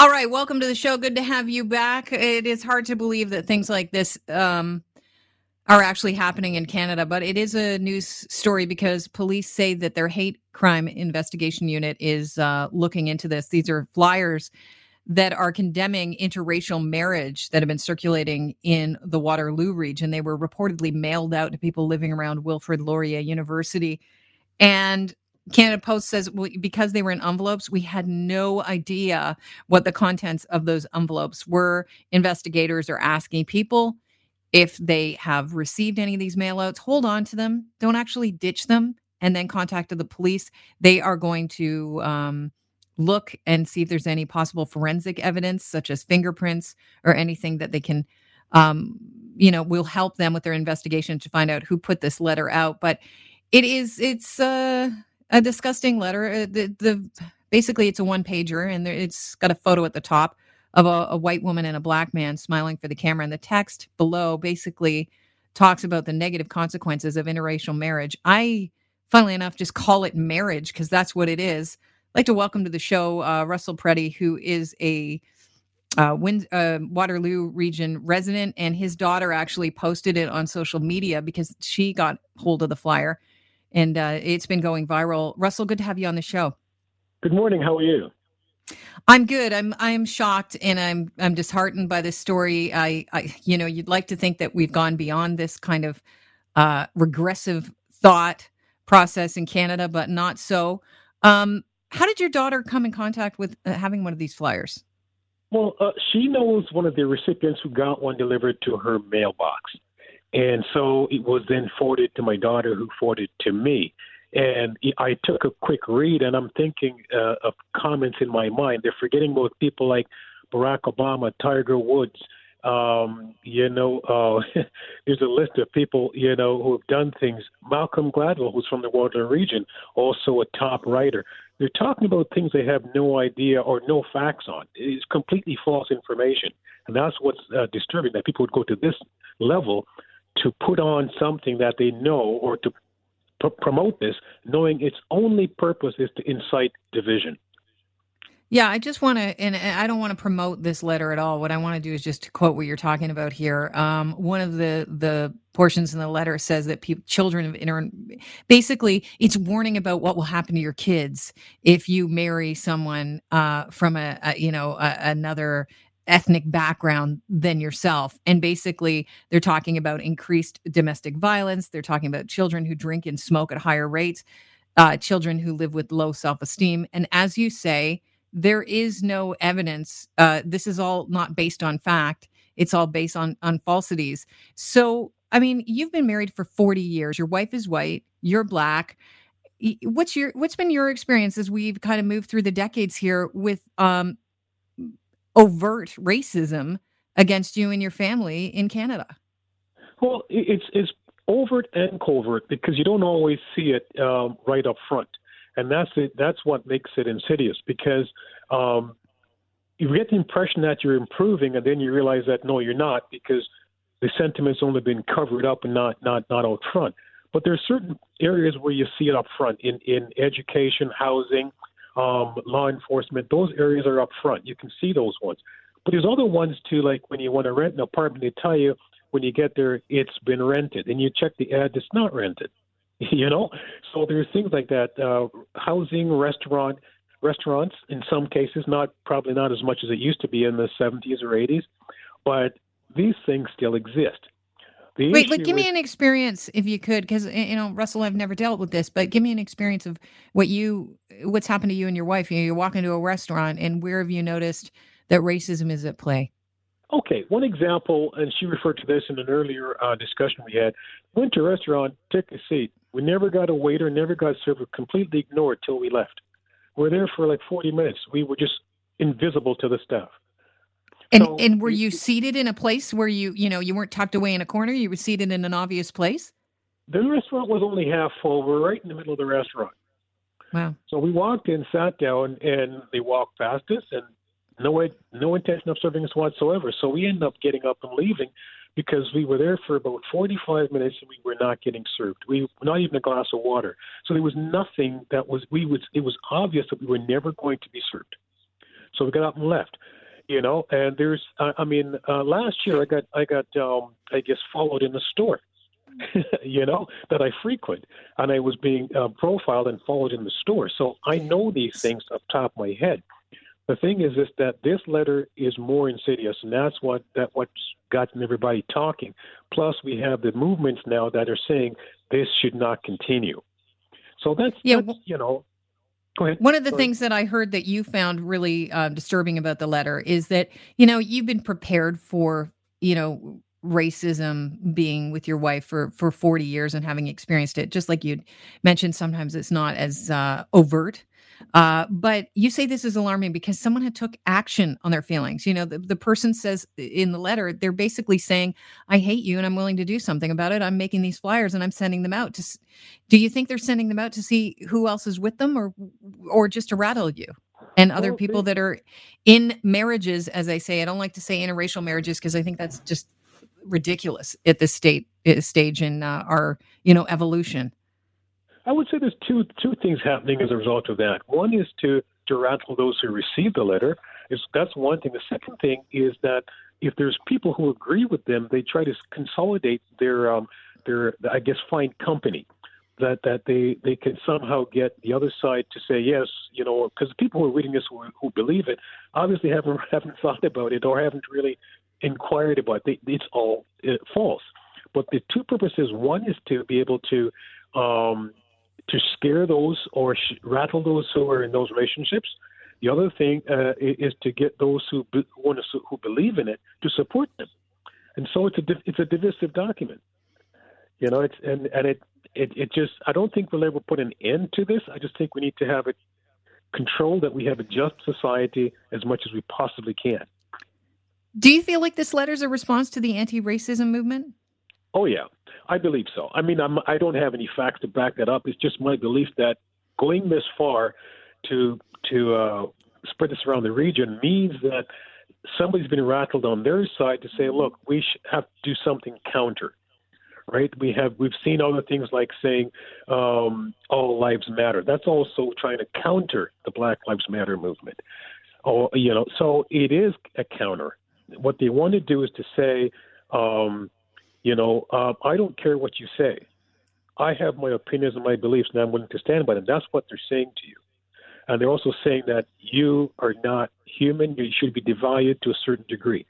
All right, welcome to the show. Good to have you back. It is hard to believe that things like this um, are actually happening in Canada, but it is a news story because police say that their hate crime investigation unit is uh, looking into this. These are flyers that are condemning interracial marriage that have been circulating in the Waterloo region. They were reportedly mailed out to people living around Wilfrid Laurier University. And Canada Post says because they were in envelopes, we had no idea what the contents of those envelopes were. Investigators are asking people if they have received any of these mailouts, hold on to them, don't actually ditch them, and then contact the police. They are going to um, look and see if there's any possible forensic evidence, such as fingerprints or anything that they can, um, you know, will help them with their investigation to find out who put this letter out. But it is, it's uh, a disgusting letter. Uh, the, the basically it's a one pager, and there, it's got a photo at the top of a, a white woman and a black man smiling for the camera, and the text below basically talks about the negative consequences of interracial marriage. I, funnily enough, just call it marriage because that's what it is. I'd like to welcome to the show uh, Russell Preddy, who is a uh, Wind, uh, Waterloo region resident, and his daughter actually posted it on social media because she got hold of the flyer, and uh, it's been going viral. Russell, good to have you on the show. Good morning. How are you? I'm good. I'm I'm shocked and I'm I'm disheartened by this story. I, I you know you'd like to think that we've gone beyond this kind of uh, regressive thought process in Canada, but not so. Um, how did your daughter come in contact with uh, having one of these flyers? Well, uh, she knows one of the recipients who got one delivered to her mailbox. And so it was then forwarded to my daughter, who forwarded to me. And I took a quick read, and I'm thinking uh, of comments in my mind. They're forgetting about people like Barack Obama, Tiger Woods, um, you know, uh, there's a list of people, you know, who have done things. Malcolm Gladwell, who's from the Waterloo region, also a top writer. They're talking about things they have no idea or no facts on. It's completely false information. And that's what's uh, disturbing that people would go to this level to put on something that they know or to p- promote this, knowing its only purpose is to incite division. Yeah, I just want to, and I don't want to promote this letter at all. What I want to do is just to quote what you're talking about here. Um, one of the the portions in the letter says that people, children of inter, basically, it's warning about what will happen to your kids if you marry someone uh, from a, a, you know a, another ethnic background than yourself. And basically, they're talking about increased domestic violence. They're talking about children who drink and smoke at higher rates, uh, children who live with low self esteem, and as you say there is no evidence. Uh, this is all not based on fact. It's all based on on falsities. So, I mean, you've been married for 40 years. Your wife is white. You're black. What's your what's been your experience as we've kind of moved through the decades here with um, overt racism against you and your family in Canada? Well, it's it's overt and covert because you don't always see it um, right up front and that's it. That's what makes it insidious because um, you get the impression that you're improving, and then you realize that no, you're not because the sentiment's only been covered up and not not not out front. But there are certain areas where you see it up front in in education, housing, um, law enforcement. Those areas are up front. You can see those ones. But there's other ones too, like when you want to rent an apartment, they tell you when you get there it's been rented, and you check the ad, it's not rented. you know so there's things like that uh, housing restaurant restaurants in some cases not probably not as much as it used to be in the 70s or 80s but these things still exist the Wait, like, give with, me an experience if you could, because you know, Russell, I've never dealt with this, but give me an experience of what you, what's happened to you and your wife. You know, you're walking to a restaurant, and where have you noticed that racism is at play? Okay, one example, and she referred to this in an earlier uh, discussion we had. Went to a restaurant, took a seat. We never got a waiter, never got served. Completely ignored till we left. We are there for like 40 minutes. We were just invisible to the staff. And so, and were you seated in a place where you you know you weren't tucked away in a corner? You were seated in an obvious place. The restaurant was only half full. We we're right in the middle of the restaurant. Wow. So we walked in, sat down, and they walked past us, and no no intention of serving us whatsoever. So we ended up getting up and leaving because we were there for about 45 minutes and we were not getting served. We not even a glass of water. So there was nothing that was we was it was obvious that we were never going to be served. So we got up and left. You know, and there's, uh, I mean, uh, last year I got, I got, um, I guess, followed in the store. you know that I frequent, and I was being uh, profiled and followed in the store, so I know these things up top of my head. The thing is, is that this letter is more insidious, and that's what that what's gotten everybody talking. Plus, we have the movements now that are saying this should not continue. So that's, yeah, that's, you know. One of the things that I heard that you found really uh, disturbing about the letter is that you know you've been prepared for you know racism being with your wife for for 40 years and having experienced it just like you mentioned sometimes it's not as uh, overt uh, but you say this is alarming because someone had took action on their feelings. You know, the, the person says in the letter, they're basically saying, I hate you and I'm willing to do something about it. I'm making these flyers and I'm sending them out to do you think they're sending them out to see who else is with them or or just to rattle you? And other people that are in marriages, as I say, I don't like to say interracial marriages because I think that's just ridiculous at this state eh, stage in uh, our you know evolution. I would say there's two two things happening as a result of that. One is to to rattle those who receive the letter. Is that's one thing. The second thing is that if there's people who agree with them, they try to consolidate their um, their I guess find company that that they they can somehow get the other side to say yes, you know, because people who are reading this who, who believe it obviously haven't haven't thought about it or haven't really inquired about it. It's all uh, false. But the two purposes: one is to be able to um, to scare those or sh- rattle those who are in those relationships. The other thing uh, is to get those who be- want to who believe in it to support them, and so it's a it's a divisive document. You know, it's and and it, it it just I don't think we'll ever put an end to this. I just think we need to have it controlled that we have a just society as much as we possibly can. Do you feel like this letter is a response to the anti-racism movement? Oh yeah, I believe so. I mean, I'm, I don't have any facts to back that up. It's just my belief that going this far to to uh, spread this around the region means that somebody's been rattled on their side to say, look, we have to do something counter. Right? We have we've seen other things like saying um, all lives matter. That's also trying to counter the Black Lives Matter movement. Oh, you know, so it is a counter. What they want to do is to say. Um, you know, uh, I don't care what you say. I have my opinions and my beliefs, and I'm willing to stand by them. That's what they're saying to you. And they're also saying that you are not human. You should be devalued to a certain degree,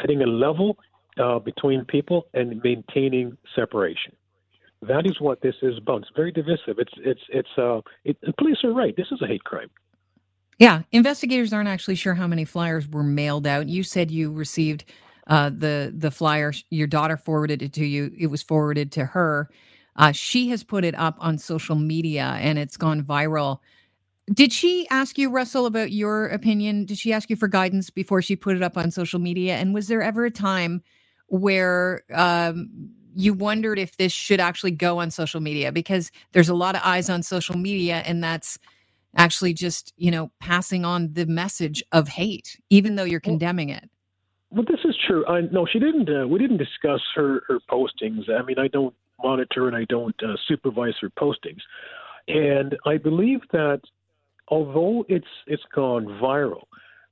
setting a level uh, between people and maintaining separation. That is what this is about. It's very divisive. It's it's it's. Uh, it, the police are right. This is a hate crime. Yeah, investigators aren't actually sure how many flyers were mailed out. You said you received uh, the the flyer. Your daughter forwarded it to you. It was forwarded to her. Uh, she has put it up on social media and it's gone viral. Did she ask you, Russell, about your opinion? Did she ask you for guidance before she put it up on social media? And was there ever a time where um, you wondered if this should actually go on social media? Because there's a lot of eyes on social media, and that's actually just you know passing on the message of hate, even though you're condemning it. Well, this is true. I, no, she didn't. Uh, we didn't discuss her her postings. I mean, I don't monitor and I don't uh, supervise her postings, and I believe that although it's it's gone viral,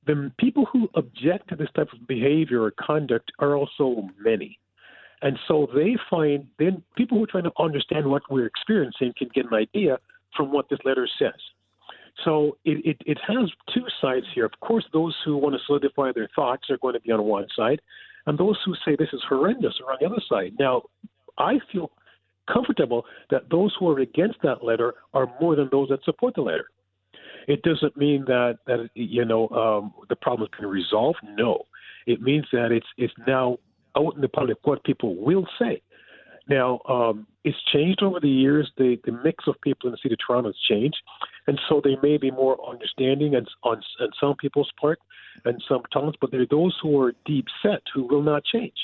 the people who object to this type of behavior or conduct are also many. And so they find then people who are trying to understand what we're experiencing can get an idea from what this letter says. So it, it, it has two sides here. Of course, those who want to solidify their thoughts are going to be on one side, and those who say this is horrendous are on the other side. Now, I feel comfortable that those who are against that letter are more than those that support the letter. It doesn't mean that that you know um, the problem has been resolved. No, it means that it's it's now out in the public what people will say. Now, um, it's changed over the years. The, the mix of people in the city of Toronto has changed. And so they may be more understanding and, on, on some people's part and some towns, but there are those who are deep set who will not change.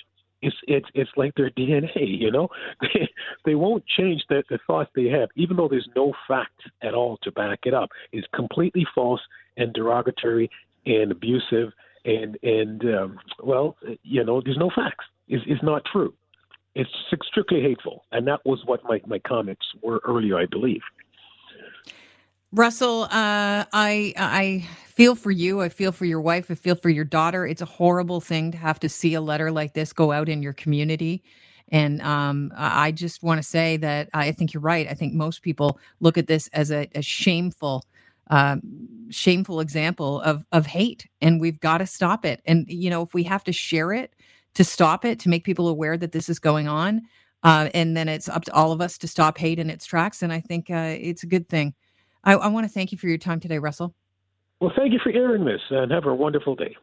It's it's it's like their DNA, you know. They they won't change the, the thoughts they have, even though there's no fact at all to back it up. It's completely false and derogatory and abusive and and um, well, you know, there's no facts. It's, it's not true. It's strictly hateful, and that was what my, my comments were earlier, I believe. Russell, uh, I I feel for you. I feel for your wife. I feel for your daughter. It's a horrible thing to have to see a letter like this go out in your community. And um, I just want to say that I think you're right. I think most people look at this as a, a shameful, um, shameful example of of hate, and we've got to stop it. And you know, if we have to share it to stop it, to make people aware that this is going on, uh, and then it's up to all of us to stop hate in its tracks. And I think uh, it's a good thing. I, I want to thank you for your time today, Russell. Well, thank you for airing this and have a wonderful day.